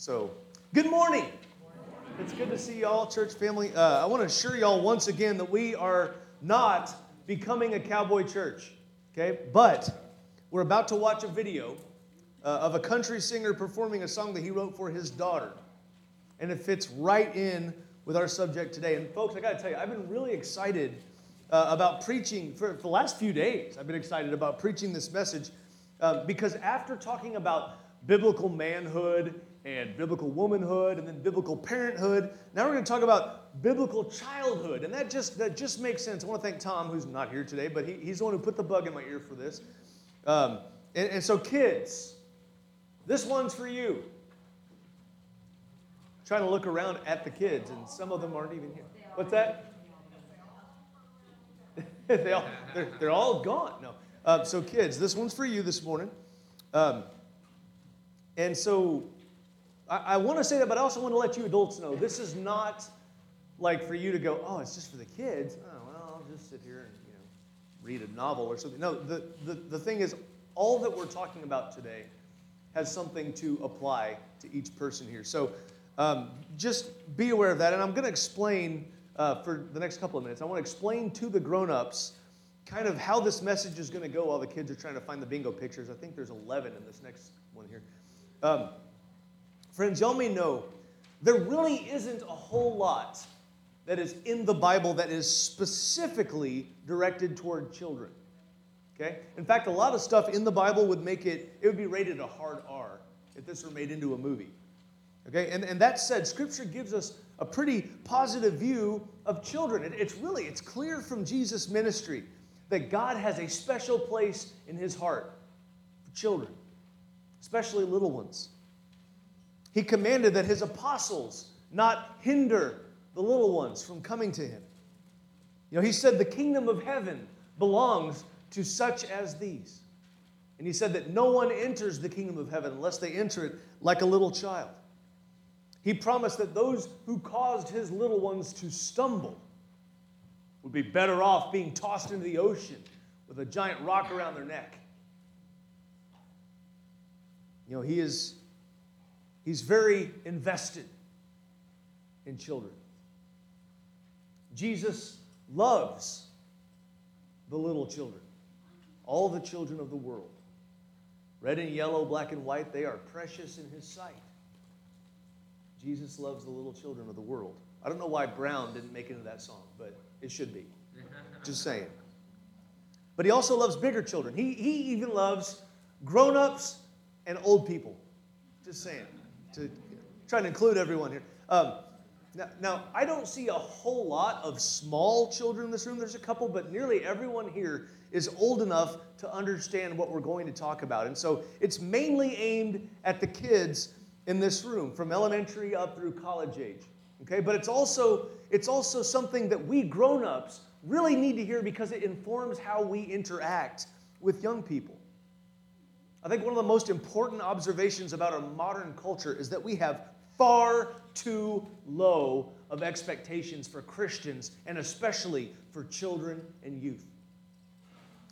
So, good morning. It's good to see y'all, church family. Uh, I want to assure y'all once again that we are not becoming a cowboy church, okay? But we're about to watch a video uh, of a country singer performing a song that he wrote for his daughter. And it fits right in with our subject today. And, folks, I got to tell you, I've been really excited uh, about preaching for, for, the last few days. I've been excited about preaching this message uh, because after talking about biblical manhood and biblical womanhood and then biblical parenthood. Now we're going to talk about biblical childhood, and that just that just makes sense. I want to thank Tom, who's not here today, but he, he's the one who put the bug in my ear for this. Um, and, and so, kids, this one's for you. I'm trying to look around at the kids, and some of them aren't even here. What's that? they all, they're, they're all gone. No. Uh, so, kids, this one's for you this morning. Um, and so I, I want to say that, but I also want to let you adults know this is not like for you to go, oh, it's just for the kids. Oh, well, I'll just sit here and you know, read a novel or something. No, the, the, the thing is, all that we're talking about today has something to apply to each person here. So um, just be aware of that. And I'm going to explain uh, for the next couple of minutes, I want to explain to the grown ups kind of how this message is going to go while the kids are trying to find the bingo pictures. I think there's 11 in this next one here. Um, Friends, y'all may know there really isn't a whole lot that is in the Bible that is specifically directed toward children. Okay? In fact, a lot of stuff in the Bible would make it, it would be rated a hard R if this were made into a movie. Okay? And, and that said, Scripture gives us a pretty positive view of children. It, it's really, it's clear from Jesus' ministry that God has a special place in his heart for children, especially little ones. He commanded that his apostles not hinder the little ones from coming to him. You know, he said the kingdom of heaven belongs to such as these. And he said that no one enters the kingdom of heaven unless they enter it like a little child. He promised that those who caused his little ones to stumble would be better off being tossed into the ocean with a giant rock around their neck. You know, he is He's very invested in children. Jesus loves the little children, all the children of the world. Red and yellow, black and white, they are precious in his sight. Jesus loves the little children of the world. I don't know why Brown didn't make it into that song, but it should be. Just saying. But he also loves bigger children. He, he even loves grown ups and old people. Just saying to try to include everyone here. Um, now, now, I don't see a whole lot of small children in this room. There's a couple, but nearly everyone here is old enough to understand what we're going to talk about. And so it's mainly aimed at the kids in this room, from elementary up through college age. Okay, but it's also it's also something that we grown-ups really need to hear because it informs how we interact with young people. I think one of the most important observations about our modern culture is that we have far too low of expectations for Christians and especially for children and youth,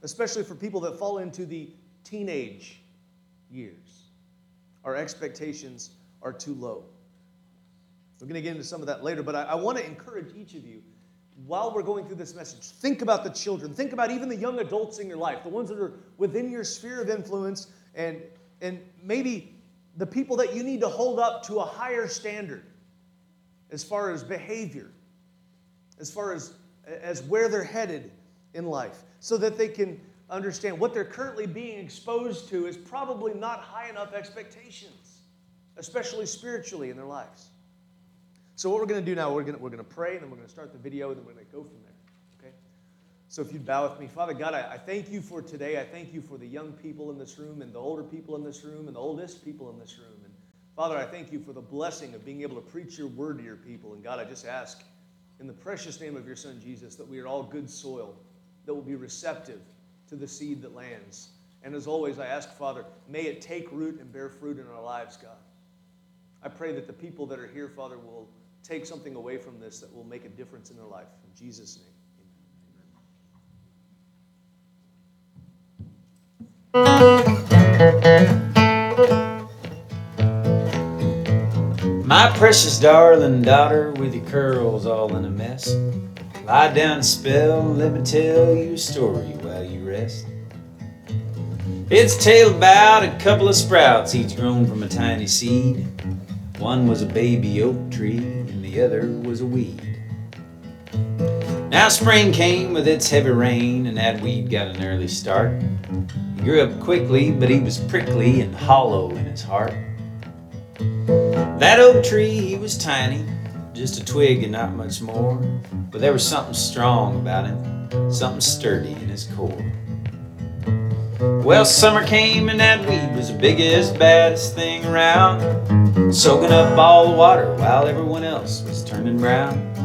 especially for people that fall into the teenage years. Our expectations are too low. We're going to get into some of that later, but I, I want to encourage each of you while we're going through this message, think about the children. Think about even the young adults in your life, the ones that are within your sphere of influence and, and maybe the people that you need to hold up to a higher standard as far as behavior, as far as, as where they're headed in life, so that they can understand what they're currently being exposed to is probably not high enough expectations, especially spiritually in their lives. So, what we're going to do now, we're going we're going to pray, and then we're going to start the video, and then we're going to go from there. So if you'd bow with me, Father God, I, I, thank you for today. I thank you for the young people in this room and the older people in this room and the oldest people in this room. And Father, I thank you for the blessing of being able to preach your word to your people. And God, I just ask in the precious name of your Son Jesus that we are all good soil that will be receptive to the seed that lands. And as always, I ask, Father, may it take root and bear fruit in our lives, God. I pray that the people that are here, Father, will take something away from this that will make a difference in their life. In Jesus' name. My precious darling daughter, with your curls all in a mess, lie down a spell and let me tell you a story while you rest. It's a tale about a couple of sprouts, each grown from a tiny seed. One was a baby oak tree, and the other was a weed. Now spring came with its heavy rain, and that weed got an early start. Grew up quickly, but he was prickly and hollow in his heart. That oak tree, he was tiny, just a twig and not much more, but there was something strong about him, something sturdy in his core. Well, summer came and that weed was the biggest, baddest thing around, soaking up all the water while everyone else was turning brown.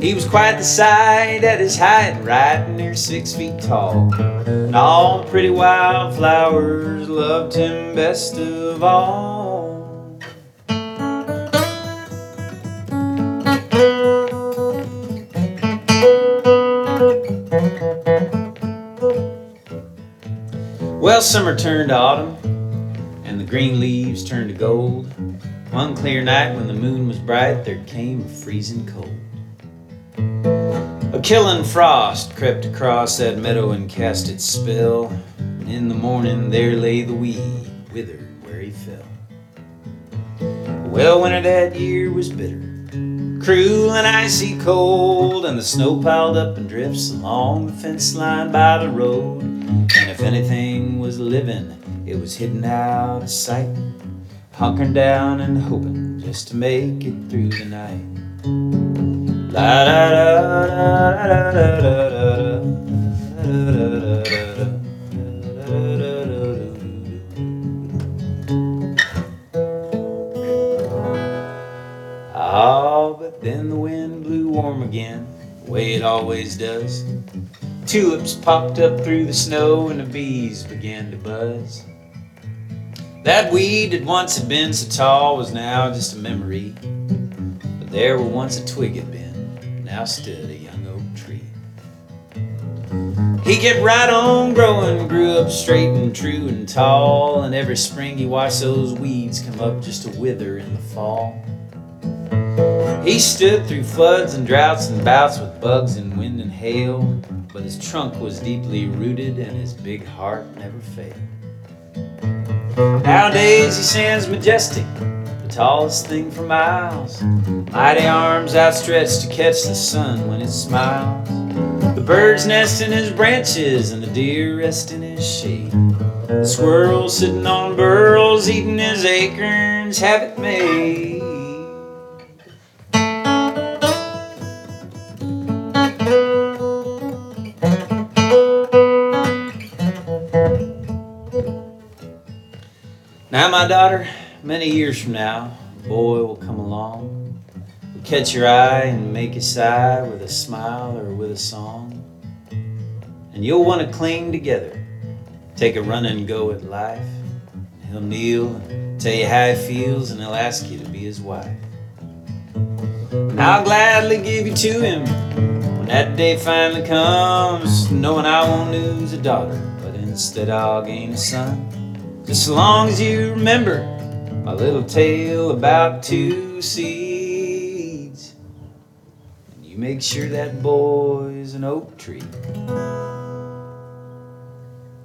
He was quite the sight at his height, right near six feet tall. And all the pretty wildflowers loved him best of all. Well, summer turned to autumn, and the green leaves turned to gold. One clear night when the moon was bright, there came a freezing cold. A killing frost crept across that meadow and cast its spell. And in the morning there lay the weed, withered where he fell. Well, winter that year was bitter, cruel and icy cold, and the snow piled up in drifts along the fence line by the road. And if anything was living, it was hidden out of sight, hunkering down and hoping just to make it through the night. La Ah, but then the wind blew warm again, the way it always does. Tulips popped up through the snow and the bees began to buzz. That weed that once had been so tall was now just a memory. But there where once a twig had been, now stood a young oak tree. He kept right on growing, grew up straight and true and tall, and every spring he watched those weeds come up just to wither in the fall. He stood through floods and droughts and bouts with bugs and wind and hail, but his trunk was deeply rooted and his big heart never failed. Nowadays he stands majestic, tallest thing for miles, mighty arms outstretched to catch the sun when it smiles. The birds nest in his branches and the deer rest in his shade. The squirrels sitting on burls eating his acorns have it made. Now, my daughter, many years from now, a boy will come along, will catch your eye and make you sigh with a smile or with a song. And you'll want to cling together, take a run and go at life. He'll kneel and tell you how he feels, and he'll ask you to be his wife. And I'll gladly give you to him when that day finally comes, knowing I won't lose a daughter, but instead I'll gain a son. Just as long as you remember my little tale about two seeds. And you make sure that boy's an oak tree,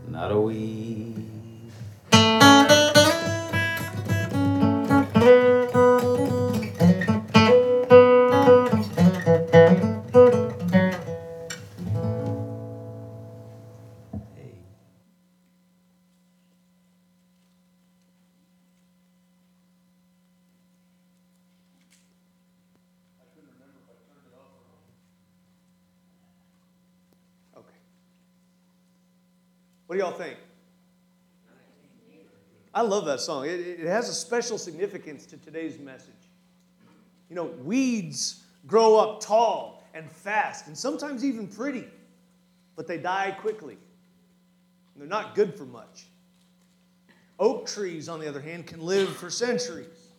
not a weed. What do y'all think? I love that song. It, it has a special significance to today's message. You know, weeds grow up tall and fast and sometimes even pretty, but they die quickly. And they're not good for much. Oak trees, on the other hand, can live for centuries.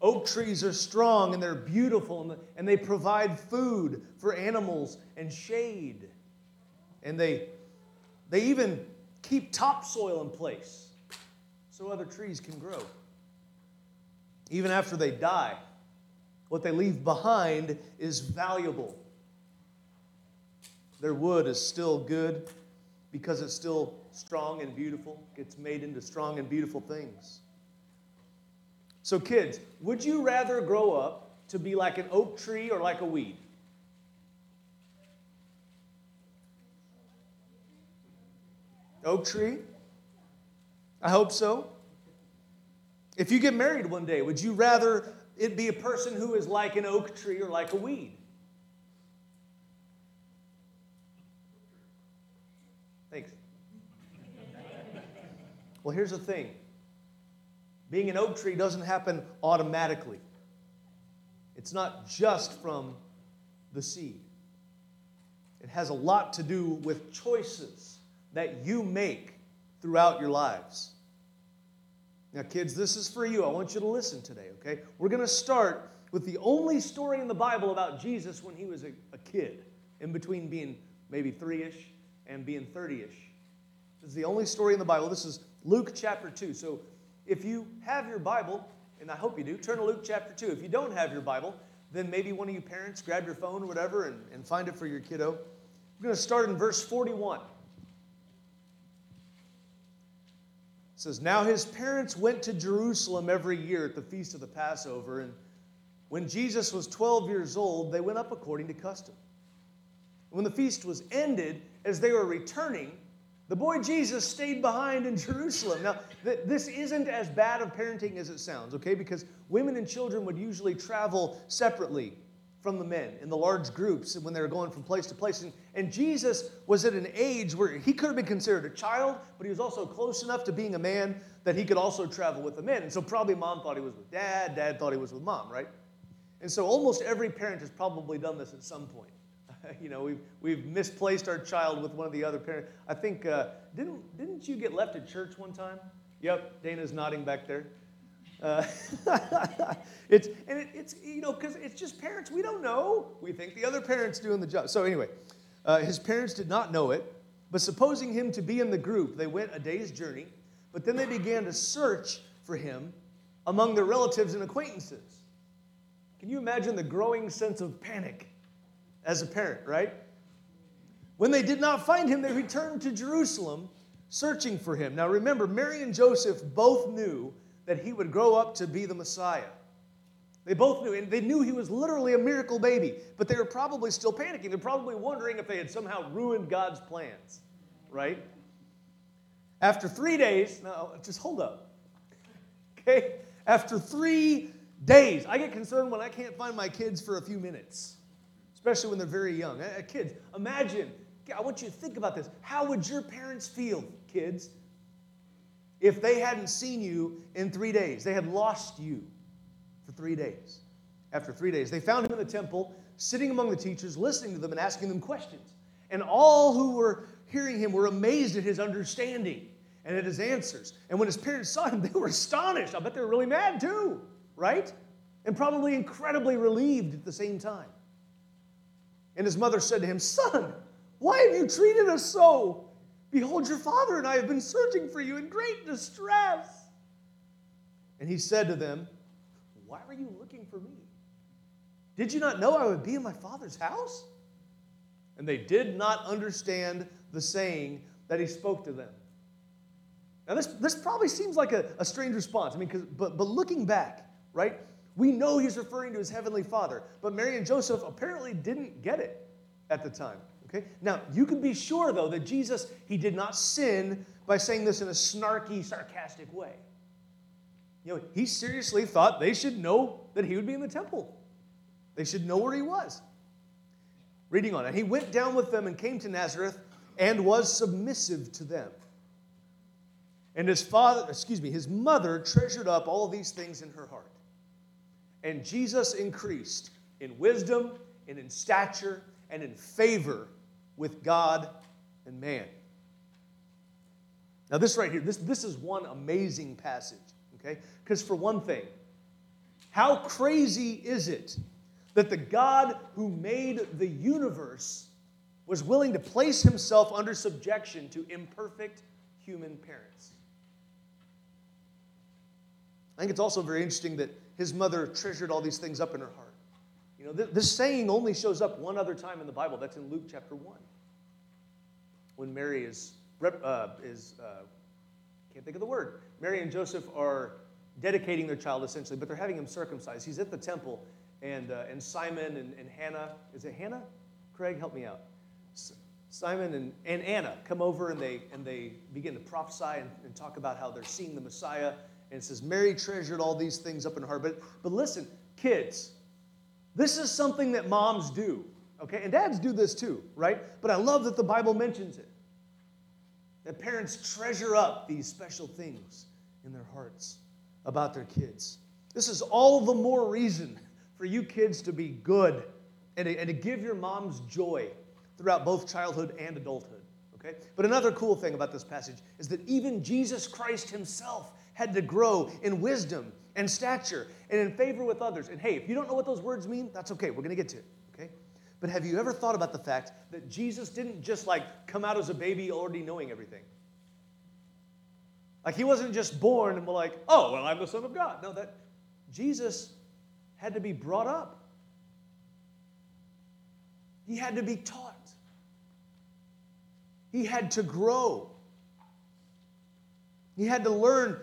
Oak trees are strong and they're beautiful and, and they provide food for animals and shade. And they, they even keep topsoil in place so other trees can grow. Even after they die, what they leave behind is valuable. Their wood is still good because it's still strong and beautiful, gets made into strong and beautiful things. So, kids, would you rather grow up to be like an oak tree or like a weed? Oak tree? I hope so. If you get married one day, would you rather it be a person who is like an oak tree or like a weed? Thanks. Well, here's the thing being an oak tree doesn't happen automatically, it's not just from the seed. It has a lot to do with choices that you make throughout your lives. Now, kids, this is for you. I want you to listen today, okay? We're going to start with the only story in the Bible about Jesus when he was a, a kid, in between being maybe three ish and being 30 ish. This is the only story in the Bible. This is Luke chapter 2. So if you have your Bible, and I hope you do, turn to Luke chapter 2. If you don't have your Bible, then maybe one of you parents grab your phone or whatever and, and find it for your kiddo. We're going to start in verse 41. Says, Now his parents went to Jerusalem every year at the feast of the Passover, and when Jesus was 12 years old, they went up according to custom. When the feast was ended, as they were returning, the boy Jesus stayed behind in Jerusalem. Now, th- this isn't as bad of parenting as it sounds, okay? Because women and children would usually travel separately from the men in the large groups when they were going from place to place. And, and Jesus was at an age where he could have been considered a child, but he was also close enough to being a man that he could also travel with the men. And so probably mom thought he was with dad, dad thought he was with mom, right? And so almost every parent has probably done this at some point. you know, we've, we've misplaced our child with one of the other parents. I think, uh, didn't, didn't you get left at church one time? Yep, Dana's nodding back there. Uh, it's and it, it's you know because it's just parents. We don't know. We think the other parents doing the job. So anyway, uh, his parents did not know it, but supposing him to be in the group, they went a day's journey. But then they began to search for him among their relatives and acquaintances. Can you imagine the growing sense of panic as a parent, right? When they did not find him, they returned to Jerusalem searching for him. Now remember, Mary and Joseph both knew that he would grow up to be the Messiah. They both knew, and they knew he was literally a miracle baby, but they were probably still panicking. They're probably wondering if they had somehow ruined God's plans, right? After three days, no, just hold up. Okay? After three days, I get concerned when I can't find my kids for a few minutes, especially when they're very young. Uh, kids, imagine, I want you to think about this. How would your parents feel, kids, if they hadn't seen you in three days. They had lost you for three days. After three days, they found him in the temple, sitting among the teachers, listening to them and asking them questions. And all who were hearing him were amazed at his understanding and at his answers. And when his parents saw him, they were astonished. I bet they were really mad too, right? And probably incredibly relieved at the same time. And his mother said to him, Son, why have you treated us so? Behold, your father and I have been searching for you in great distress. And he said to them, Why are you looking for me? Did you not know I would be in my father's house? And they did not understand the saying that he spoke to them. Now, this, this probably seems like a, a strange response. I mean, but, but looking back, right, we know he's referring to his heavenly father. But Mary and Joseph apparently didn't get it at the time. Okay? Now, you can be sure, though, that Jesus, he did not sin by saying this in a snarky, sarcastic way. You know, he seriously thought they should know that he would be in the temple. They should know where he was. Reading on it. He went down with them and came to Nazareth and was submissive to them. And his father, excuse me, his mother treasured up all these things in her heart. And Jesus increased in wisdom and in stature and in favor with God and man. Now, this right here, this, this is one amazing passage, okay? Because, for one thing, how crazy is it that the God who made the universe was willing to place himself under subjection to imperfect human parents? I think it's also very interesting that his mother treasured all these things up in her heart. You know, th- this saying only shows up one other time in the Bible. That's in Luke chapter 1. When Mary is, uh, is uh, can't think of the word. Mary and Joseph are dedicating their child essentially, but they're having him circumcised. He's at the temple, and, uh, and Simon and, and Hannah, is it Hannah? Craig, help me out. Simon and, and Anna come over and they, and they begin to prophesy and, and talk about how they're seeing the Messiah. And it says, Mary treasured all these things up in her heart. But, but listen, kids, this is something that moms do, okay? And dads do this too, right? But I love that the Bible mentions it. That parents treasure up these special things in their hearts about their kids. This is all the more reason for you kids to be good and to, and to give your moms joy throughout both childhood and adulthood. Okay? But another cool thing about this passage is that even Jesus Christ himself had to grow in wisdom and stature and in favor with others. And hey, if you don't know what those words mean, that's okay. We're going to get to it. Okay? But have you ever thought about the fact that Jesus didn't just like come out as a baby already knowing everything? Like he wasn't just born and we're like, oh, well, I'm the Son of God. No, that Jesus had to be brought up. He had to be taught. He had to grow. He had to learn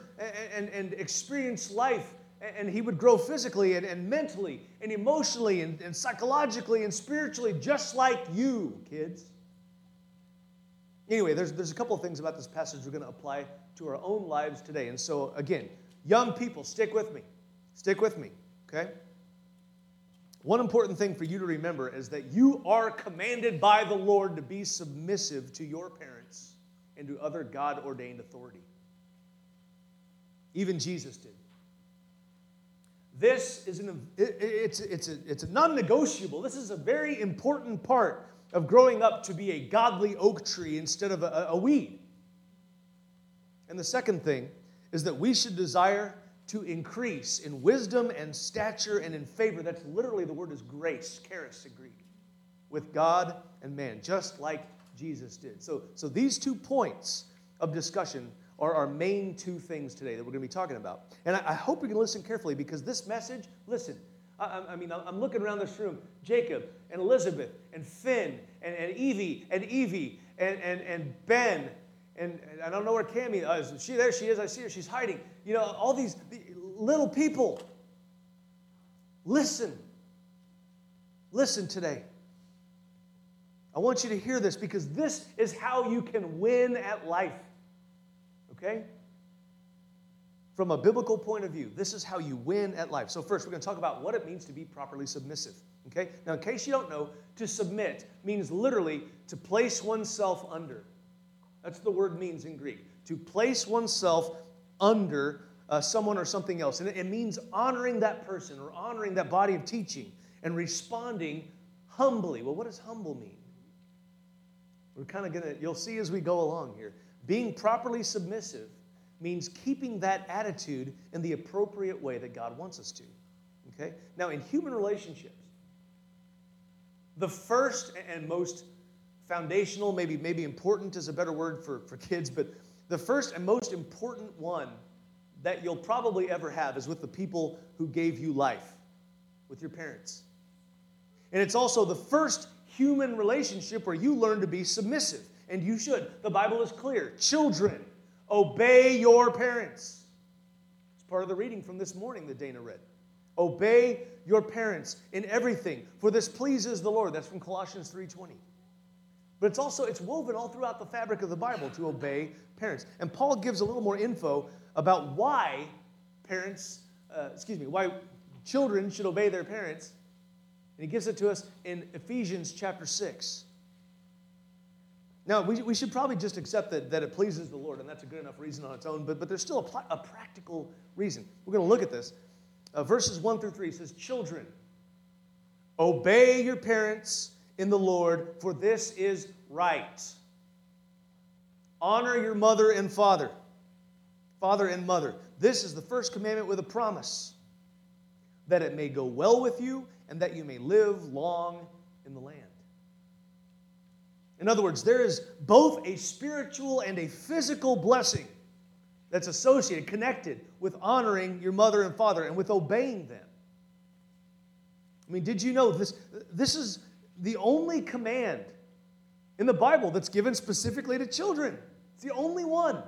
and, and, experience life. And he would grow physically and, and mentally and emotionally and, and psychologically and spiritually, just like you, kids. Anyway, there's, there's a couple of things about this passage we're going to apply to our own lives today. And so, again, young people, stick with me. Stick with me, okay? One important thing for you to remember is that you are commanded by the Lord to be submissive to your parents and to other God ordained authority. Even Jesus did. This is an it, it's, it's a, it's a non-negotiable. This is a very important part of growing up to be a godly oak tree instead of a, a weed. And the second thing is that we should desire to increase in wisdom and stature and in favor. That's literally the word is grace, charis in Greek, with God and man, just like Jesus did. So, so these two points of discussion are our main two things today that we're going to be talking about. And I, I hope you can listen carefully because this message, listen, I, I, mean, I'm looking around this room. Jacob and Elizabeth and Finn and, and Evie and Evie and, and, and Ben and, and I don't know where Cami is. She there she is. I see her. She's hiding. You know, all these little people. Listen. Listen today. I want you to hear this because this is how you can win at life. Okay? From a biblical point of view, this is how you win at life. So, first, we're going to talk about what it means to be properly submissive. Okay? Now, in case you don't know, to submit means literally to place oneself under. That's the word means in Greek. To place oneself under uh, someone or something else. And it, it means honoring that person or honoring that body of teaching and responding humbly. Well, what does humble mean? We're kind of going to, you'll see as we go along here. Being properly submissive means keeping that attitude in the appropriate way that God wants us to. Okay? Now, in human relationships, the first and most foundational, maybe, maybe important is a better word for, for kids, but the first and most important one that you'll probably ever have is with the people who gave you life, with your parents. And it's also the first human relationship where you learn to be submissive, and you should. The Bible is clear. Children, obey your parents. It's part of the reading from this morning that Dana read. Obey your parents in everything, for this pleases the Lord. That's from Colossians 3:20. But it's also it's woven all throughout the fabric of the Bible to obey parents. And Paul gives a little more info about why parents, uh, excuse me, why children should obey their parents. And he gives it to us in Ephesians chapter 6. Now, we, we should probably just accept that, that it pleases the Lord, and that's a good enough reason on its own, but, but there's still a, pl- a practical reason. We're going to look at this. Uh, verses 1 through 3 says, Children, obey your parents in the Lord, for this is right. Honor your mother and father. Father and mother. This is the first commandment with a promise that it may go well with you and that you may live long in the land. In other words, there is both a spiritual and a physical blessing that's associated, connected with honoring your mother and father and with obeying them. I mean, did you know this? This is the only command in the Bible that's given specifically to children. It's the only one.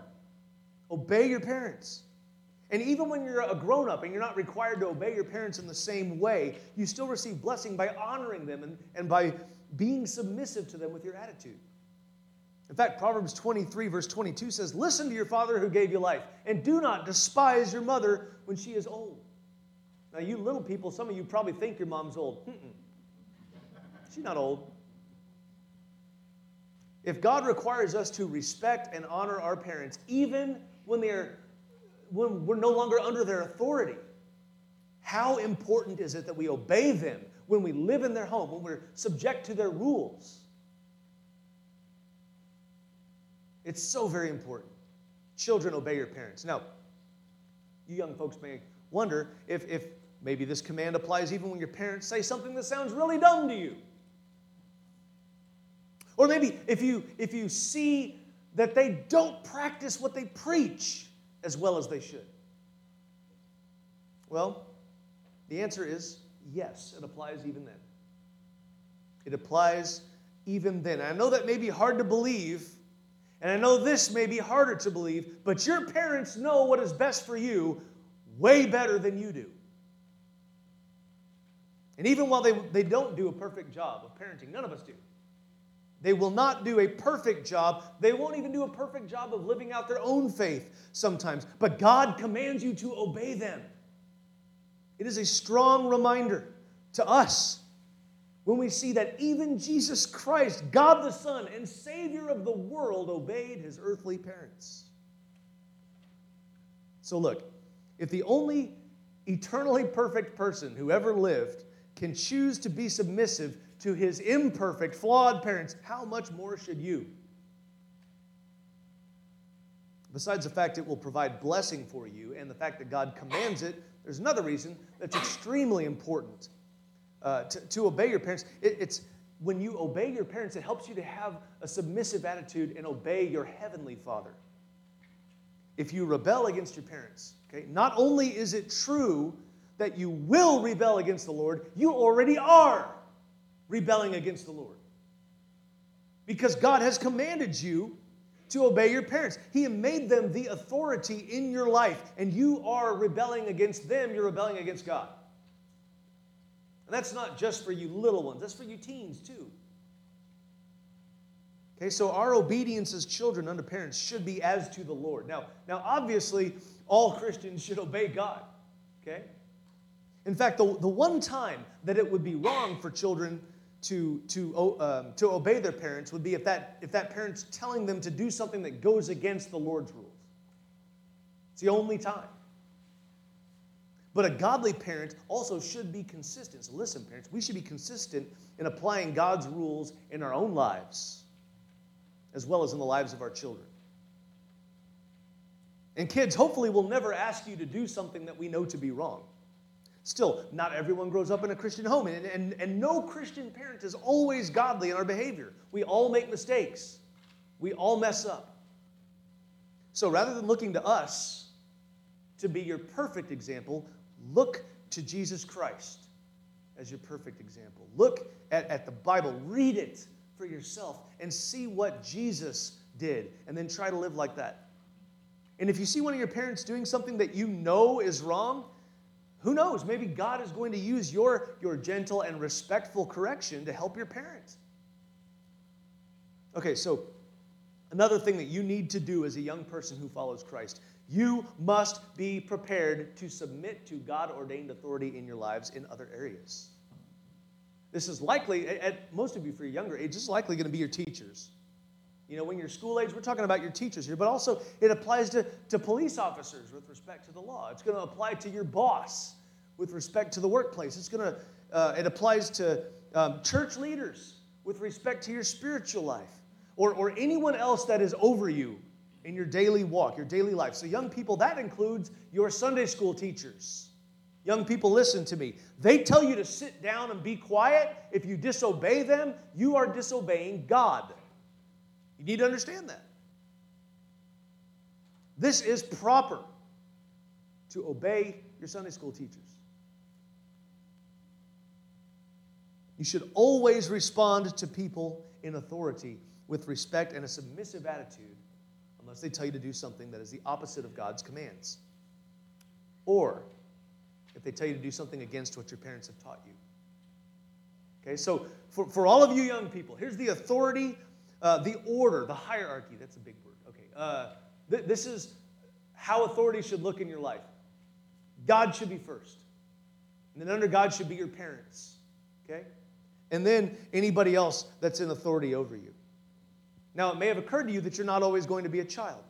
Obey your parents. And even when you're a grown up and you're not required to obey your parents in the same way, you still receive blessing by honoring them and, and by being submissive to them with your attitude. In fact, Proverbs 23, verse 22 says, Listen to your father who gave you life, and do not despise your mother when she is old. Now, you little people, some of you probably think your mom's old. Mm-mm. She's not old. If God requires us to respect and honor our parents, even when they're when we're no longer under their authority, how important is it that we obey them when we live in their home, when we're subject to their rules? It's so very important. Children, obey your parents. Now, you young folks may wonder if, if maybe this command applies even when your parents say something that sounds really dumb to you. Or maybe if you, if you see that they don't practice what they preach as well as they should. Well, the answer is yes, it applies even then. It applies even then. I know that may be hard to believe, and I know this may be harder to believe, but your parents know what is best for you way better than you do. And even while they, they don't do a perfect job of parenting, none of us do. They will not do a perfect job. They won't even do a perfect job of living out their own faith sometimes. But God commands you to obey them. It is a strong reminder to us when we see that even Jesus Christ, God the Son and Savior of the world, obeyed his earthly parents. So, look, if the only eternally perfect person who ever lived can choose to be submissive to his imperfect, flawed parents, how much more should you? Besides the fact it will provide blessing for you and the fact that God commands it, there's another reason that's extremely important uh, to, to, obey your parents. It, it's when you obey your parents, it helps you to have a submissive attitude and obey your heavenly Father. If you rebel against your parents, okay, not only is it true that you will rebel against the Lord, you already are rebelling against the Lord. Because God has commanded you to obey your parents. He made them the authority in your life, and you are rebelling against them, you're rebelling against God. And that's not just for you little ones, that's for you teens too. Okay, so our obedience as children under parents should be as to the Lord. Now, now obviously, all Christians should obey God. Okay? In fact, the, the one time that it would be wrong for children to, to, um, to obey their parents would be if that, if that parent's telling them to do something that goes against the Lord's rules. It's the only time. But a godly parent also should be consistent. So listen, parents, we should be consistent in applying God's rules in our own lives, as well as in the lives of our children. And kids, hopefully, will never ask you to do something that we know to be wrong. Still, not everyone grows up in a Christian home, and, and, and no Christian parent is always godly in our behavior. We all make mistakes, we all mess up. So rather than looking to us to be your perfect example, look to Jesus Christ as your perfect example. Look at, at the Bible, read it for yourself, and see what Jesus did, and then try to live like that. And if you see one of your parents doing something that you know is wrong, who knows? Maybe God is going to use your, your gentle and respectful correction to help your parents. Okay, so another thing that you need to do as a young person who follows Christ, you must be prepared to submit to God ordained authority in your lives in other areas. This is likely, at most of you for your younger age, this is likely going to be your teachers. You know, when you're school age, we're talking about your teachers here, but also it applies to, to police officers with respect to the law. It's going to apply to your boss with respect to the workplace. It's going to, uh, it applies to um, church leaders with respect to your spiritual life or, or anyone else that is over you in your daily walk, your daily life. So, young people, that includes your Sunday school teachers. Young people, listen to me. They tell you to sit down and be quiet. If you disobey them, you are disobeying God. You need to understand that. This is proper to obey your Sunday school teachers. You should always respond to people in authority with respect and a submissive attitude unless they tell you to do something that is the opposite of God's commands. Or if they tell you to do something against what your parents have taught you. Okay, so for, for all of you young people, here's the authority, uh, the order, the hierarchy. That's a big word. Okay, uh, th- this is how authority should look in your life. God should be first. And then under God should be your parents. Okay? And then anybody else that's in authority over you. Now, it may have occurred to you that you're not always going to be a child.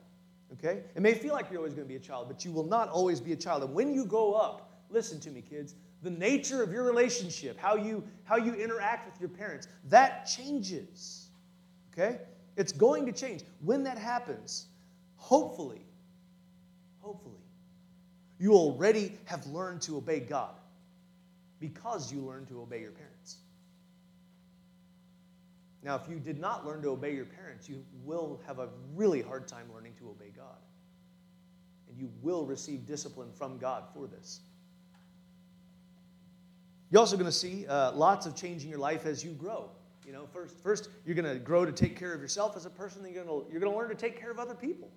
Okay? It may feel like you're always going to be a child, but you will not always be a child. And when you grow up, listen to me, kids, the nature of your relationship, how you, how you interact with your parents, that changes. Okay? It's going to change. When that happens, hopefully, hopefully, you already have learned to obey God because you learned to obey your parents. Now, if you did not learn to obey your parents, you will have a really hard time learning to obey God. And you will receive discipline from God for this. You're also going to see uh, lots of change in your life as you grow. You know, first, first you're going to grow to take care of yourself as a person. Then you're going to you're to learn to take care of other people.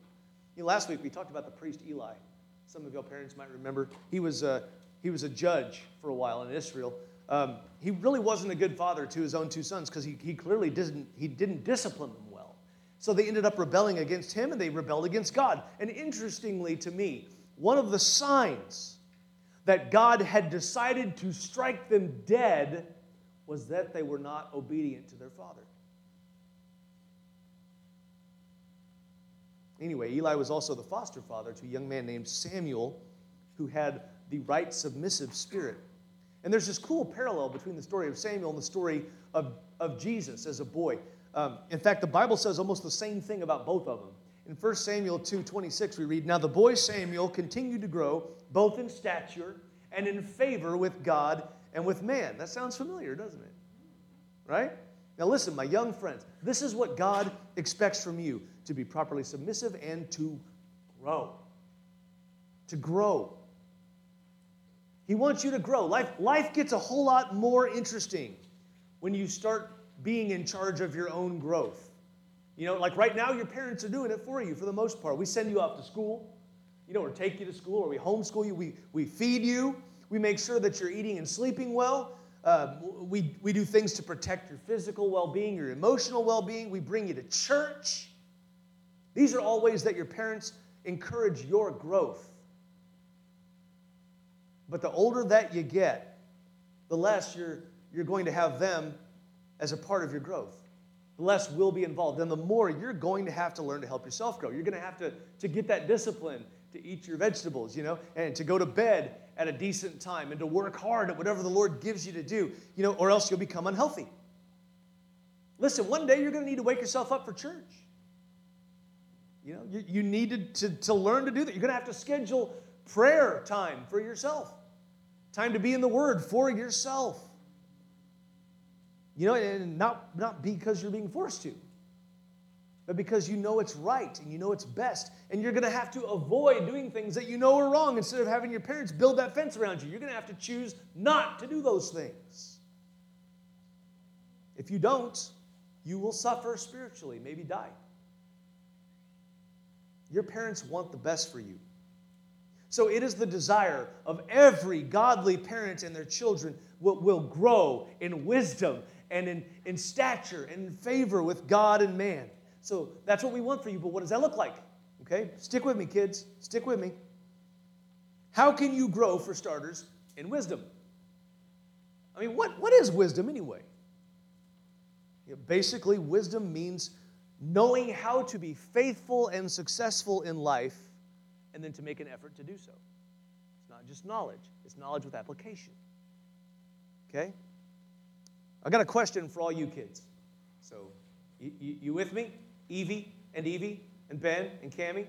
You know, last week we talked about the priest Eli. Some of your parents might remember he was a, he was a judge for a while in Israel. Um, he really wasn't a good father to his own two sons because he, he clearly didn't, he didn't discipline them well. So they ended up rebelling against him and they rebelled against God. And interestingly to me, one of the signs that God had decided to strike them dead was that they were not obedient to their father. Anyway, Eli was also the foster father to a young man named Samuel who had the right submissive spirit. And there's this cool parallel between the story of Samuel and the story of, of Jesus as a boy. Um, in fact, the Bible says almost the same thing about both of them. In 1 Samuel 2 26, we read, Now the boy Samuel continued to grow both in stature and in favor with God and with man. That sounds familiar, doesn't it? Right? Now, listen, my young friends, this is what God expects from you to be properly submissive and to grow. To grow. He wants you to grow. Life, life gets a whole lot more interesting when you start being in charge of your own growth. You know, like right now, your parents are doing it for you for the most part. We send you off to school, you know, or take you to school, or we homeschool you, we, we feed you, we make sure that you're eating and sleeping well. Uh, we, we do things to protect your physical well being, your emotional well being. We bring you to church. These are all ways that your parents encourage your growth. But the older that you get, the less you're, you're going to have them as a part of your growth. The less will be involved. And the more you're going to have to learn to help yourself grow. You're going to have to, to get that discipline to eat your vegetables, you know, and to go to bed at a decent time and to work hard at whatever the Lord gives you to do, you know, or else you'll become unhealthy. Listen, one day you're going to need to wake yourself up for church. You know, you, you need to, to, to learn to do that. You're going to have to schedule prayer time for yourself, time to be in the Word for yourself. You know, and not, not because you're being forced to, but because you know it's right and you know it's best. And you're going to have to avoid doing things that you know are wrong instead of having your parents build that fence around you. You're going to have to choose not to do those things. If you don't, you will suffer spiritually, maybe die. Your parents want the best for you. So it is the desire of every godly parent and their children will, will grow in wisdom and in, in stature and in favor with God and man. So that's what we want for you, but what does that look like? Okay, stick with me, kids. Stick with me. How can you grow, for starters, in wisdom? I mean, what, what is wisdom anyway? Basically, wisdom means knowing how to be faithful and successful in life and then to make an effort to do so. It's not just knowledge, it's knowledge with application. Okay? I got a question for all you kids. So, you, you, you with me? Evie and Evie and Ben and Cami?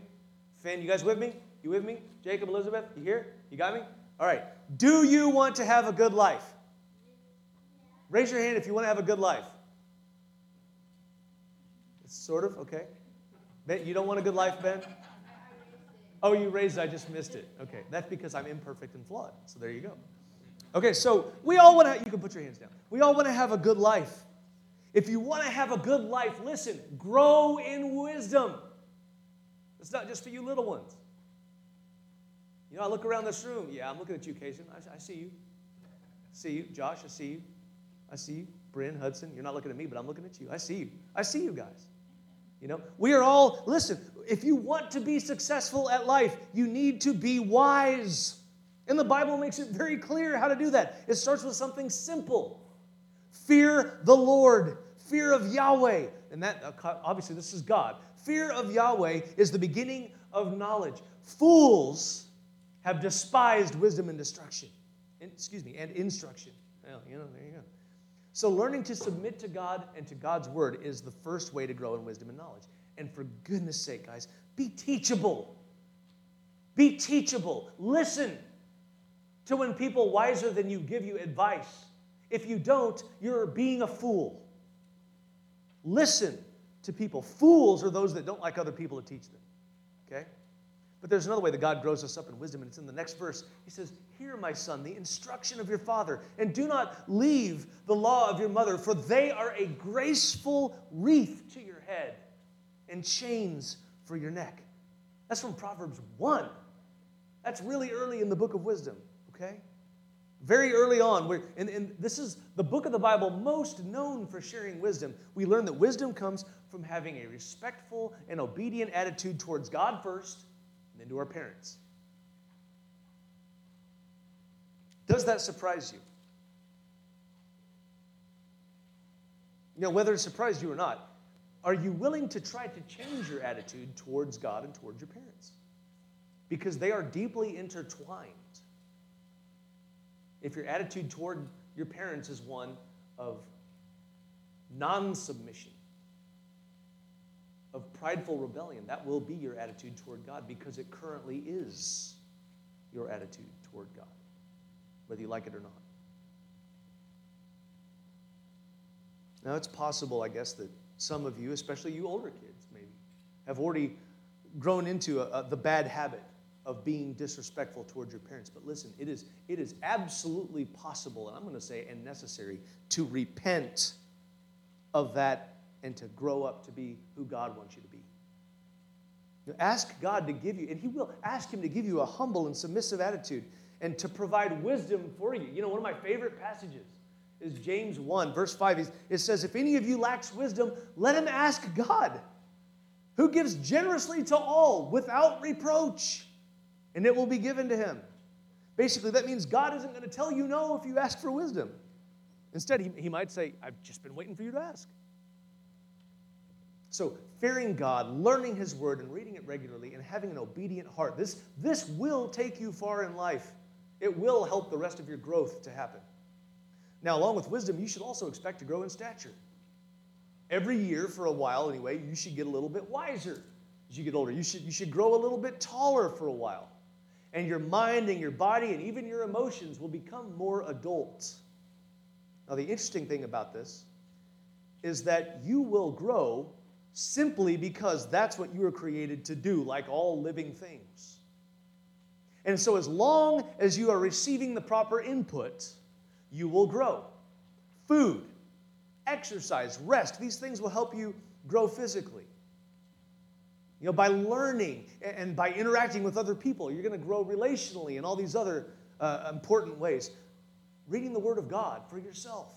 Finn, you guys with me? You with me? Jacob, Elizabeth, you here? You got me? All right. Do you want to have a good life? Raise your hand if you want to have a good life. It's sort of, okay. Ben, you don't want a good life, Ben? Oh, you raised, it. I just missed it. Okay, that's because I'm imperfect and flawed. So there you go. Okay, so we all want to, you can put your hands down. We all want to have a good life. If you want to have a good life, listen, grow in wisdom. It's not just for you little ones. You know, I look around this room. Yeah, I'm looking at you, Kason. I, I see you. I see you. Josh, I see you. I see you. Bryn, Hudson, you're not looking at me, but I'm looking at you. I see you. I see you guys. You know, we are all, listen, if you want to be successful at life, you need to be wise. And the Bible makes it very clear how to do that. It starts with something simple fear the Lord, fear of Yahweh. And that, uh, obviously, this is God. Fear of Yahweh is the beginning of knowledge. Fools have despised wisdom and destruction. Excuse me, and instruction. Well, you know, there you go. So, learning to submit to God and to God's word is the first way to grow in wisdom and knowledge. And for goodness sake, guys, be teachable. Be teachable. Listen to when people wiser than you give you advice. If you don't, you're being a fool. Listen to people. Fools are those that don't like other people to teach them. Okay? But there's another way that God grows us up in wisdom, and it's in the next verse. He says, Hear, my son, the instruction of your father, and do not leave the law of your mother, for they are a graceful wreath to your head and chains for your neck. That's from Proverbs 1. That's really early in the book of wisdom, okay? Very early on, we're, and, and this is the book of the Bible most known for sharing wisdom. We learn that wisdom comes from having a respectful and obedient attitude towards God first, and then to our parents. Does that surprise you? You know, whether it surprised you or not, are you willing to try to change your attitude towards God and towards your parents? Because they are deeply intertwined. If your attitude toward your parents is one of non submission, of prideful rebellion, that will be your attitude toward God because it currently is your attitude toward God whether you like it or not. Now, it's possible, I guess, that some of you, especially you older kids, maybe, have already grown into a, a, the bad habit of being disrespectful towards your parents. But listen, it is, it is absolutely possible, and I'm going to say, and necessary, to repent of that and to grow up to be who God wants you to be. You know, ask God to give you, and He will ask Him to give you a humble and submissive attitude and to provide wisdom for you. You know, one of my favorite passages is James 1, verse 5. It says, If any of you lacks wisdom, let him ask God, who gives generously to all without reproach, and it will be given to him. Basically, that means God isn't going to tell you no if you ask for wisdom. Instead, he, he might say, I've just been waiting for you to ask. So, fearing God, learning His Word, and reading it regularly, and having an obedient heart, this, this will take you far in life. It will help the rest of your growth to happen. Now, along with wisdom, you should also expect to grow in stature. Every year, for a while anyway, you should get a little bit wiser as you get older. You should, you should grow a little bit taller for a while. And your mind and your body and even your emotions will become more adult. Now, the interesting thing about this is that you will grow simply because that's what you were created to do, like all living things. And so, as long as you are receiving the proper input, you will grow. Food, exercise, rest, these things will help you grow physically. You know, by learning and by interacting with other people, you're going to grow relationally and all these other uh, important ways. Reading the Word of God for yourself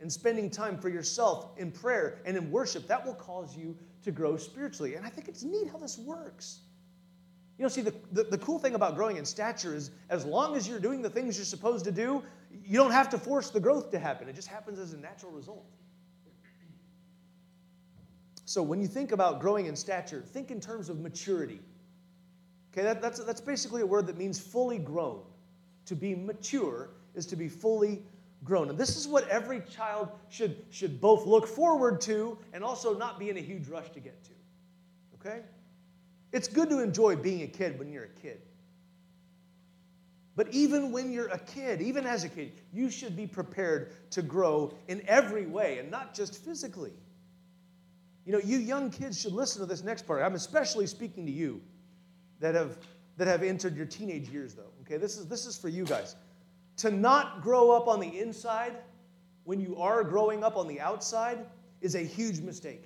and spending time for yourself in prayer and in worship, that will cause you to grow spiritually. And I think it's neat how this works. You know, see, the, the, the, cool thing about growing in stature is as long as you're doing the things you're supposed to do, you don't have to force the growth to happen. It just happens as a natural result. So when you think about growing in stature, think in terms of maturity. Okay, that, that's, that's basically a word that means fully grown. To be mature is to be fully grown. And this is what every child should, should both look forward to and also not be in a huge rush to get to. Okay? It's good to enjoy being a kid when you're a kid. But even when you're a kid, even as a kid, you should be prepared to grow in every way and not just physically. You know, you young kids should listen to this next part. I'm especially speaking to you. that have, that have entered your teenage years, though. Okay, this is, this is for you guys. To not grow up on the inside when you are growing up on the outside is a huge mistake.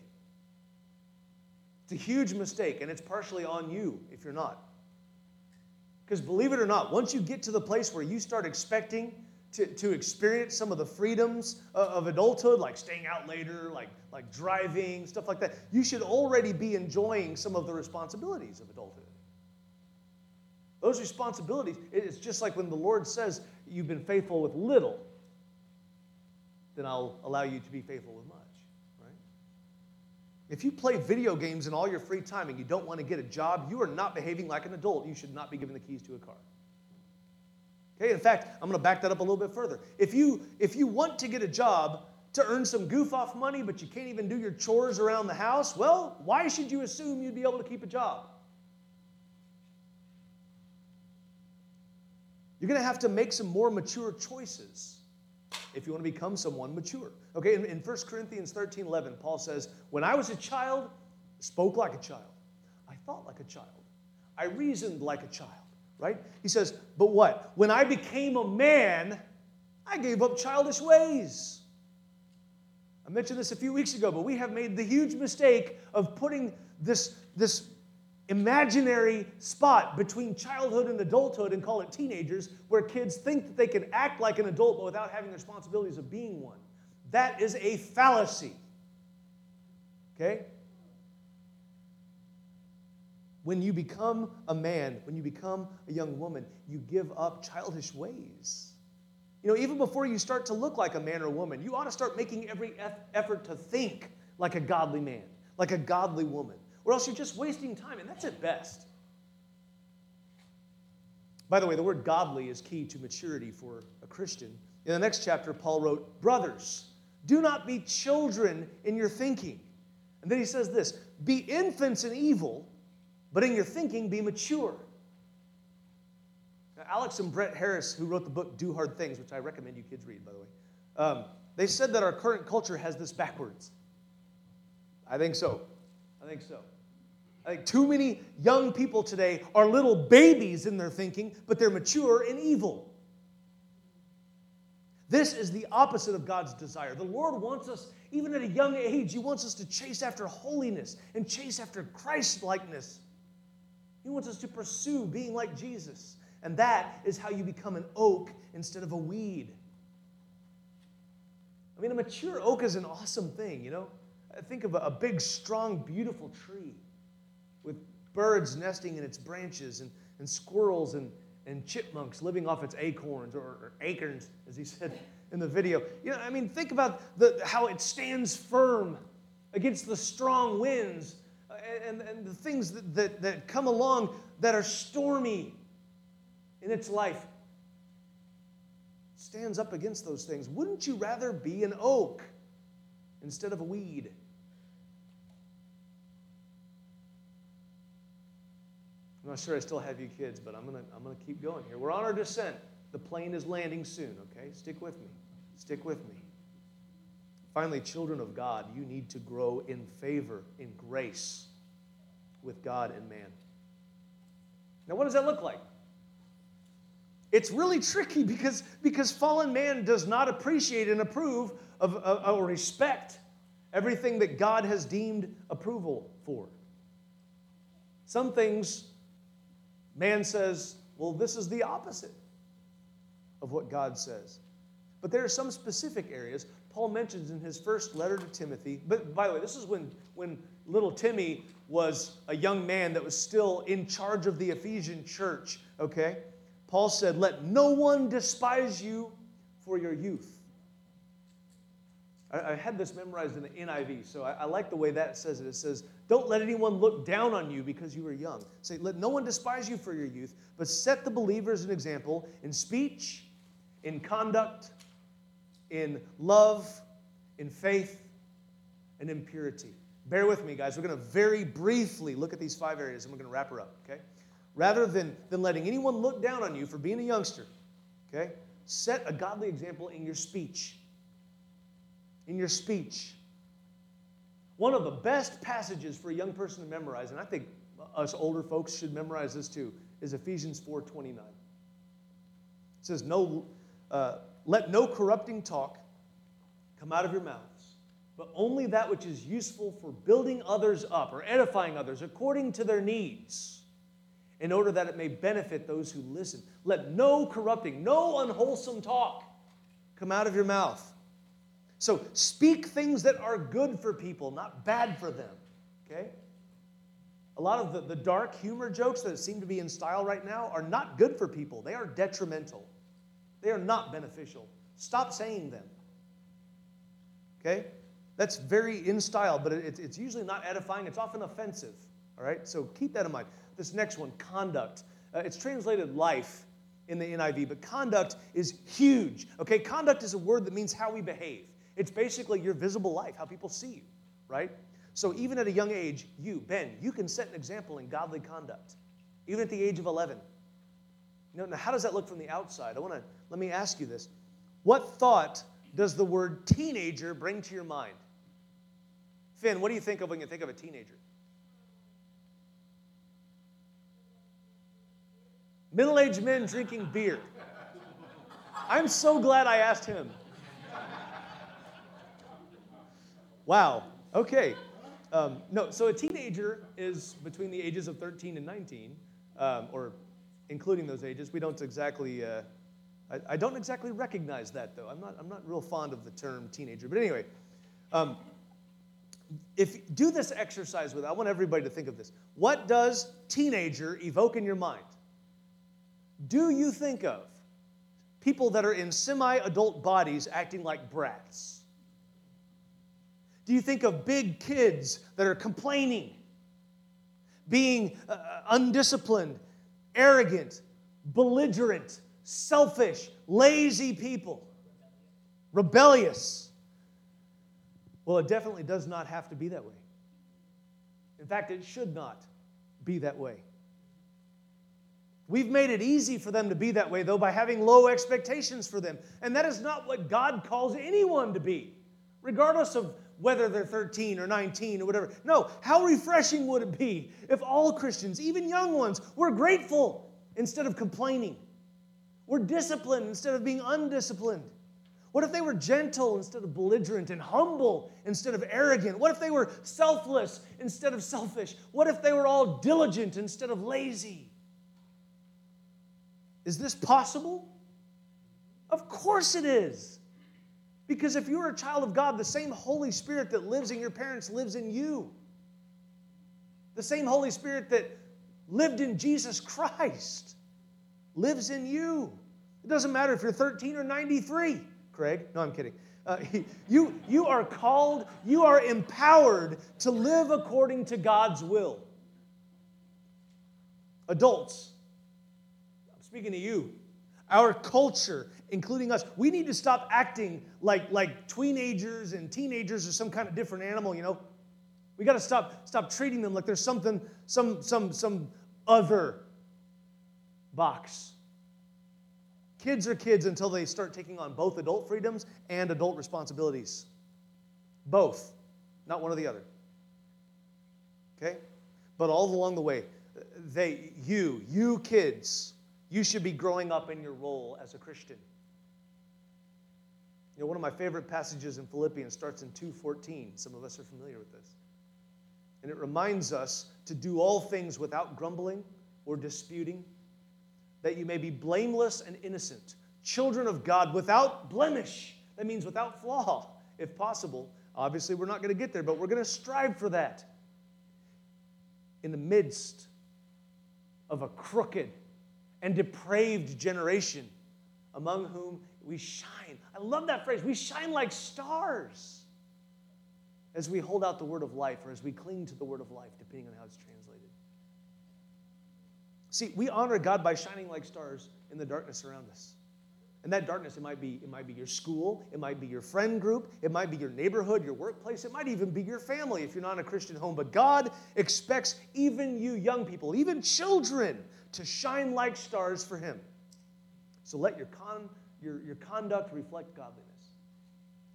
It's a huge mistake, and it's partially on you if you're not. Because believe it or not, once you get to the place where you start expecting to, to experience some of the freedoms of adulthood, like staying out later, like, like driving, stuff like that, you should already be enjoying some of the responsibilities of adulthood. Those responsibilities, it's just like when the Lord says, You've been faithful with little, then I'll allow you to be faithful with much. Right? If you play video games in all your free time and you don't want to get a job, you are not behaving like an adult. You should not be given the keys to a car. Okay, in fact, I'm going to back that up a little bit further. If you if you want to get a job to earn some goof off money, but you can't even do your chores around the house, well, why should you assume you'd be able to keep a job? You're going to have to make some more mature choices if you want to become someone mature. Okay, in, in 1 Corinthians 13 11, Paul says, When I was a child, spoke like a child, I thought like a child, I reasoned like a child, right? He says, But what? When I became a man, I gave up childish ways. I mentioned this a few weeks ago, but we have made the huge mistake of putting this, this imaginary spot between childhood and adulthood and call it teenagers, where kids think that they can act like an adult but without having the responsibilities of being one. That is a fallacy. Okay? When you become a man, when you become a young woman, you give up childish ways. You know, even before you start to look like a man or a woman, you ought to start making every effort to think like a godly man, like a godly woman or else you're just wasting time, and that's at best. By the way, the word godly is key to maturity for a Christian. In the next chapter, Paul wrote, Brothers, do not be children in your thinking. And then he says this Be infants in evil, but in your thinking be mature. Now, Alex and Brett Harris, who wrote the book Do Hard Things, which I recommend you kids read, by the way, um, they said that our current culture has this backwards. I think so. I think so. I think too many young people today are little babies in their thinking, but they're mature in evil. This is the opposite of God's desire. The Lord wants us, even at a young age, He wants us to chase after holiness and chase after Christ likeness. He wants us to pursue being like Jesus. And that is how you become an oak instead of a weed. I mean, a mature oak is an awesome thing, you know? Think of a, big, strong, beautiful tree with birds nesting in its branches and, and squirrels and, and chipmunks living off its acorns or, or acorns, as he said in the video. You know, I mean, think about the, how it stands firm against the strong winds and, and the things that, that, that come along that are stormy in its life. stands up against those things. Wouldn't you rather be an oak instead of a weed? I'm not sure I still have you kids, but I'm going to I'm going to keep going here. We're on our descent. The plane is landing soon, okay? Stick with me. Stick with me. Finally, children of God, you need to grow in favor, in grace with God and man. Now, what does that look like? It's really tricky because, because fallen man does not appreciate and approve of, of, or respect everything that God has deemed approval for. Some things Man says, well, this is the opposite of what God says. But there are some specific areas Paul mentions in his first letter to Timothy. But by the way, this is when, when little Timmy was a young man that was still in charge of the Ephesian church, okay? Paul said, Let no one despise you for your youth. I, I had this memorized in the NIV, so I, I like the way that says it. It says, Don't let anyone look down on you because you are young. Say, Let no one despise you for your youth, but set the believers an example in speech, in conduct, in love, in faith, and in purity. Bear with me, guys. We're going to very briefly look at these five areas and we're going to wrap her up, okay? Rather than, than letting anyone look down on you for being a youngster, okay? Set a godly example in your speech in your speech. One of the best passages for a young person to memorize, and I think us older folks should memorize this too, is Ephesians 4.29. It says, no, uh, let no corrupting talk come out of your mouths, but only that which is useful for building others up or edifying others according to their needs, in order that it may benefit those who listen. Let no corrupting, no unwholesome talk come out of your mouth. So speak things that are good for people, not bad for them. Okay? A lot of the, the dark humor jokes that seem to be in style right now are not good for people. They are detrimental. They are not beneficial. Stop saying them. Okay? That's very in style, but it, it's usually not edifying. It's often offensive. All right? So keep that in mind. This next one, conduct. Uh, it's translated life in the NIV, but conduct is huge. Okay? Conduct is a word that means how we behave. It's basically your visible life, how people see you, right? So even at a young age, you, Ben, you can set an example in godly conduct, even at the age of 11. You know, now how does that look from the outside? I want to let me ask you this. What thought does the word teenager bring to your mind? Finn, what do you think of when you think of a teenager? Middle aged men drinking beer. I'm so glad I asked him. Wow. Okay. Um, no, so a teenager is between the ages of 13 and 19, um, or including those ages. We don't exactly, uh, I, I, don't exactly recognize that though. I'm not, I'm not real fond of the term teenager. But anyway, um, if do this exercise with, I want everybody to think of this. What does teenager evoke in your mind? Do you think of people that are in semi adult bodies acting like brats? Do you think of big kids that are complaining, being uh, undisciplined, arrogant, belligerent, selfish, lazy people, rebellious? Well, it definitely does not have to be that way. In fact, it should not be that way. We've made it easy for them to be that way, though, by having low expectations for them. And that is not what God calls anyone to be, regardless of whether they're 13 or 19 or whatever. No, how refreshing would it be if all Christians, even young ones, were grateful instead of complaining? Were disciplined instead of being undisciplined? What if they were gentle instead of belligerent and humble instead of arrogant? What if they were selfless instead of selfish? What if they were all diligent instead of lazy? Is this possible? Of course it is. Because if you're a child of God, the same Holy Spirit that lives in your parents lives in you. The same Holy Spirit that lived in Jesus Christ lives in you. It doesn't matter if you're 13 or 93, Craig. No, I'm kidding. Uh, you, you are called, you are empowered to live according to God's will. Adults, I'm speaking to you. Our culture including us, we need to stop acting like, like teenagers and teenagers are some kind of different animal, you know? We got to stop, stop treating them like there's something, some, some, some other box. Kids are kids until they start taking on both adult freedoms and adult responsibilities. Both, not one or the other. Okay? But all along the way, they, you, you kids, you should be growing up in your role as a Christian. You know, one of my favorite passages in Philippians starts in 2:14. Some of us are familiar with this. And it reminds us to do all things without grumbling or disputing, that you may be blameless and innocent, children of God without blemish. That means without flaw, if possible. Obviously, we're not going to get there, but we're going to strive for that. In the midst of a crooked and depraved generation, among whom we shine. I love that phrase. We shine like stars as we hold out the word of life or as we cling to the word of life, depending on how it's translated. See, we honor God by shining like stars in the darkness around us. And that darkness, it might be, it might be your school, it might be your friend group, it might be your neighborhood, your workplace, it might even be your family if you're not in a Christian home. But God expects even you young people, even children, to shine like stars for Him. So let your con your, your conduct reflect godliness.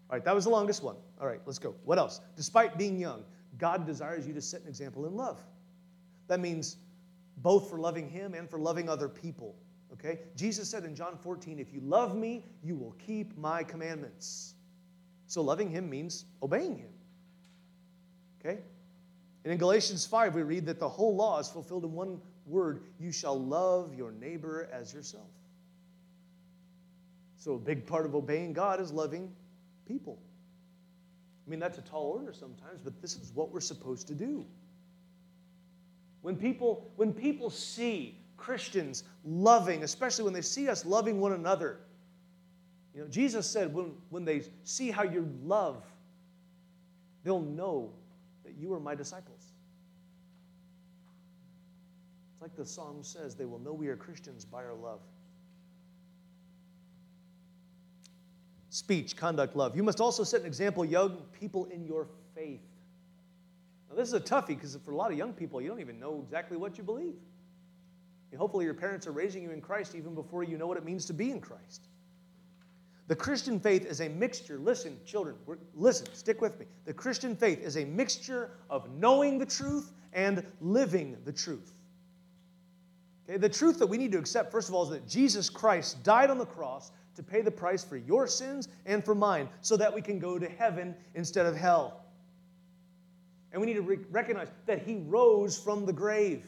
All right, that was the longest one. All right, let's go. What else? Despite being young, God desires you to set an example in love. That means both for loving Him and for loving other people. Okay? Jesus said in John 14, If you love me, you will keep my commandments. So loving Him means obeying Him. Okay? And in Galatians 5, we read that the whole law is fulfilled in one word you shall love your neighbor as yourself. So, a big part of obeying God is loving people. I mean, that's a tall order sometimes, but this is what we're supposed to do. When people, when people see Christians loving, especially when they see us loving one another, you know, Jesus said when, when they see how you love, they'll know that you are my disciples. It's like the psalm says, they will know we are Christians by our love. Speech, conduct, love. You must also set an example, young people, in your faith. This is a toughie because for a lot of young people, you don't even know exactly what you believe. Hopefully, your parents are raising you in Christ even before you know what it means to be in Christ. The Christian faith is a mixture. Listen, children, listen, stick with me. The Christian faith is a mixture of knowing the truth and living the truth. Okay, the truth that we need to accept, first of all, is that Jesus Christ died on the cross to pay the price for your sins and for mine so that we can go to heaven instead of hell. And we need to re- recognize that he rose from the grave.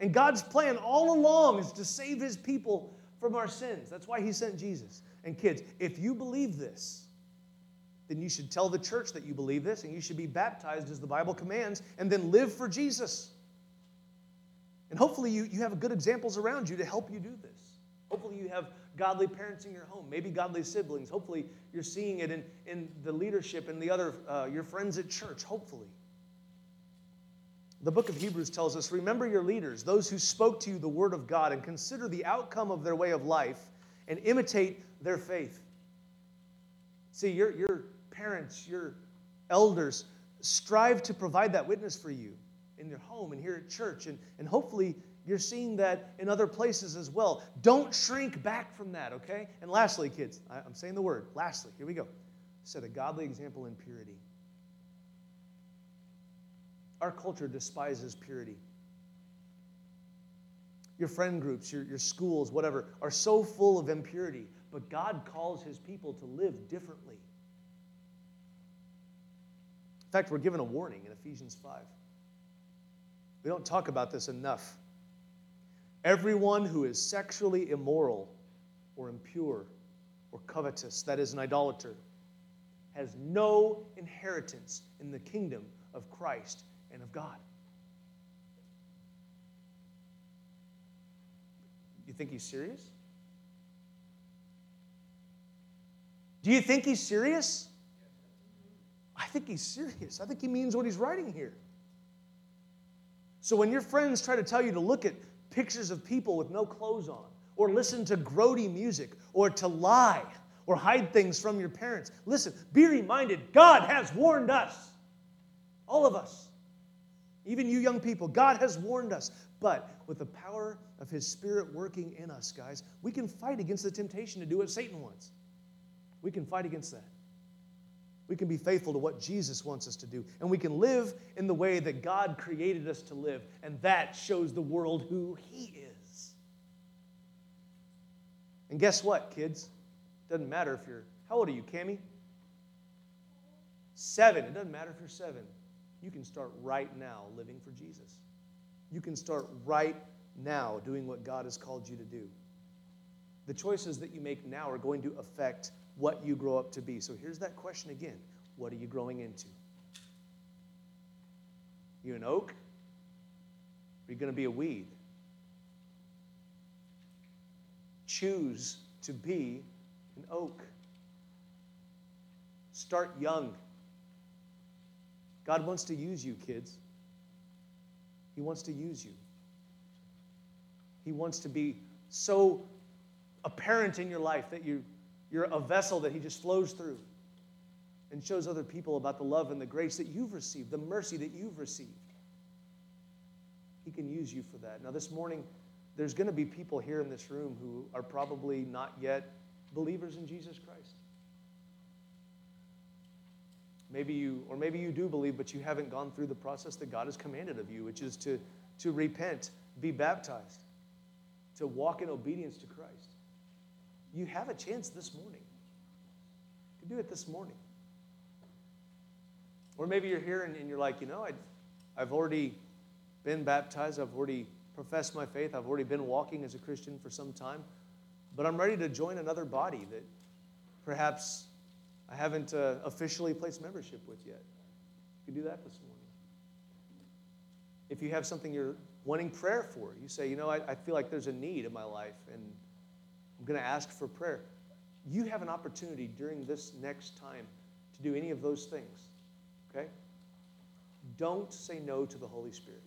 And God's plan all along is to save his people from our sins. That's why he sent Jesus. And kids, if you believe this, then you should tell the church that you believe this and you should be baptized as the Bible commands and then live for Jesus. And hopefully you, you have good examples around you to help you do this. Hopefully you have godly parents in your home, maybe godly siblings. Hopefully you're seeing it in, in the leadership and the other, uh, your friends at church, hopefully. The book of Hebrews tells us remember your leaders, those who spoke to you the word of God, and consider the outcome of their way of life and imitate their faith. See, your, your parents, your elders, strive to provide that witness for you in your home and here at church. And, and hopefully, you're seeing that in other places as well. Don't shrink back from that, okay? And lastly, kids, I'm saying the word. Lastly, here we go. Set a godly example in purity. Our culture despises purity. Your friend groups, your, your schools, whatever, are so full of impurity, but God calls his people to live differently. In fact, we're given a warning in Ephesians 5. We don't talk about this enough. Everyone who is sexually immoral or impure or covetous, that is, an idolater, has no inheritance in the kingdom of Christ and of God. You think he's serious? Do you think he's serious? I think he's serious. I think he means what he's writing here. So when your friends try to tell you to look at pictures of people with no clothes on, or listen to grody music, or to lie, or hide things from your parents. Listen, be reminded God has warned us. All of us. Even you young people, God has warned us. But with the power of His Spirit working in us, guys, we can fight against the temptation to do what Satan wants. We can fight against that. We can be faithful to what Jesus wants us to do. And we can live in the way that God created us to live. And that shows the world who He is. And guess what, kids? It doesn't matter if you're, how old are you, Cami? Seven. It doesn't matter if you're seven. You can start right now living for Jesus. You can start right now doing what God has called you to do. The choices that you make now are going to affect what you grow up to be. So here's that question again What are you growing into? You an oak? Are you going to be a weed? Choose to be an oak. Start young. God wants to use you, kids. He wants to use you. He wants to be so apparent in your life that you, you're a vessel that He just flows through and shows other people about the love and the grace that you've received, the mercy that you've received. He can use you for that. Now, this morning, there's going to be people here in this room who are probably not yet believers in Jesus Christ. Maybe you, or maybe you do believe, but you haven't gone through the process that God has commanded of you, which is to to repent, be baptized, to walk in obedience to Christ. You have a chance this morning. You can do it this morning. Or maybe you're here and, and you're like, you know, I, I've already been baptized, I've already professed my faith, I've already been walking as a Christian for some time, but I'm ready to join another body that perhaps I haven't uh, officially placed membership with yet. You can do that this morning. If you have something you're wanting prayer for, you say, you know, I, I feel like there's a need in my life and I'm going to ask for prayer. You have an opportunity during this next time to do any of those things. Okay? Don't say no to the Holy Spirit.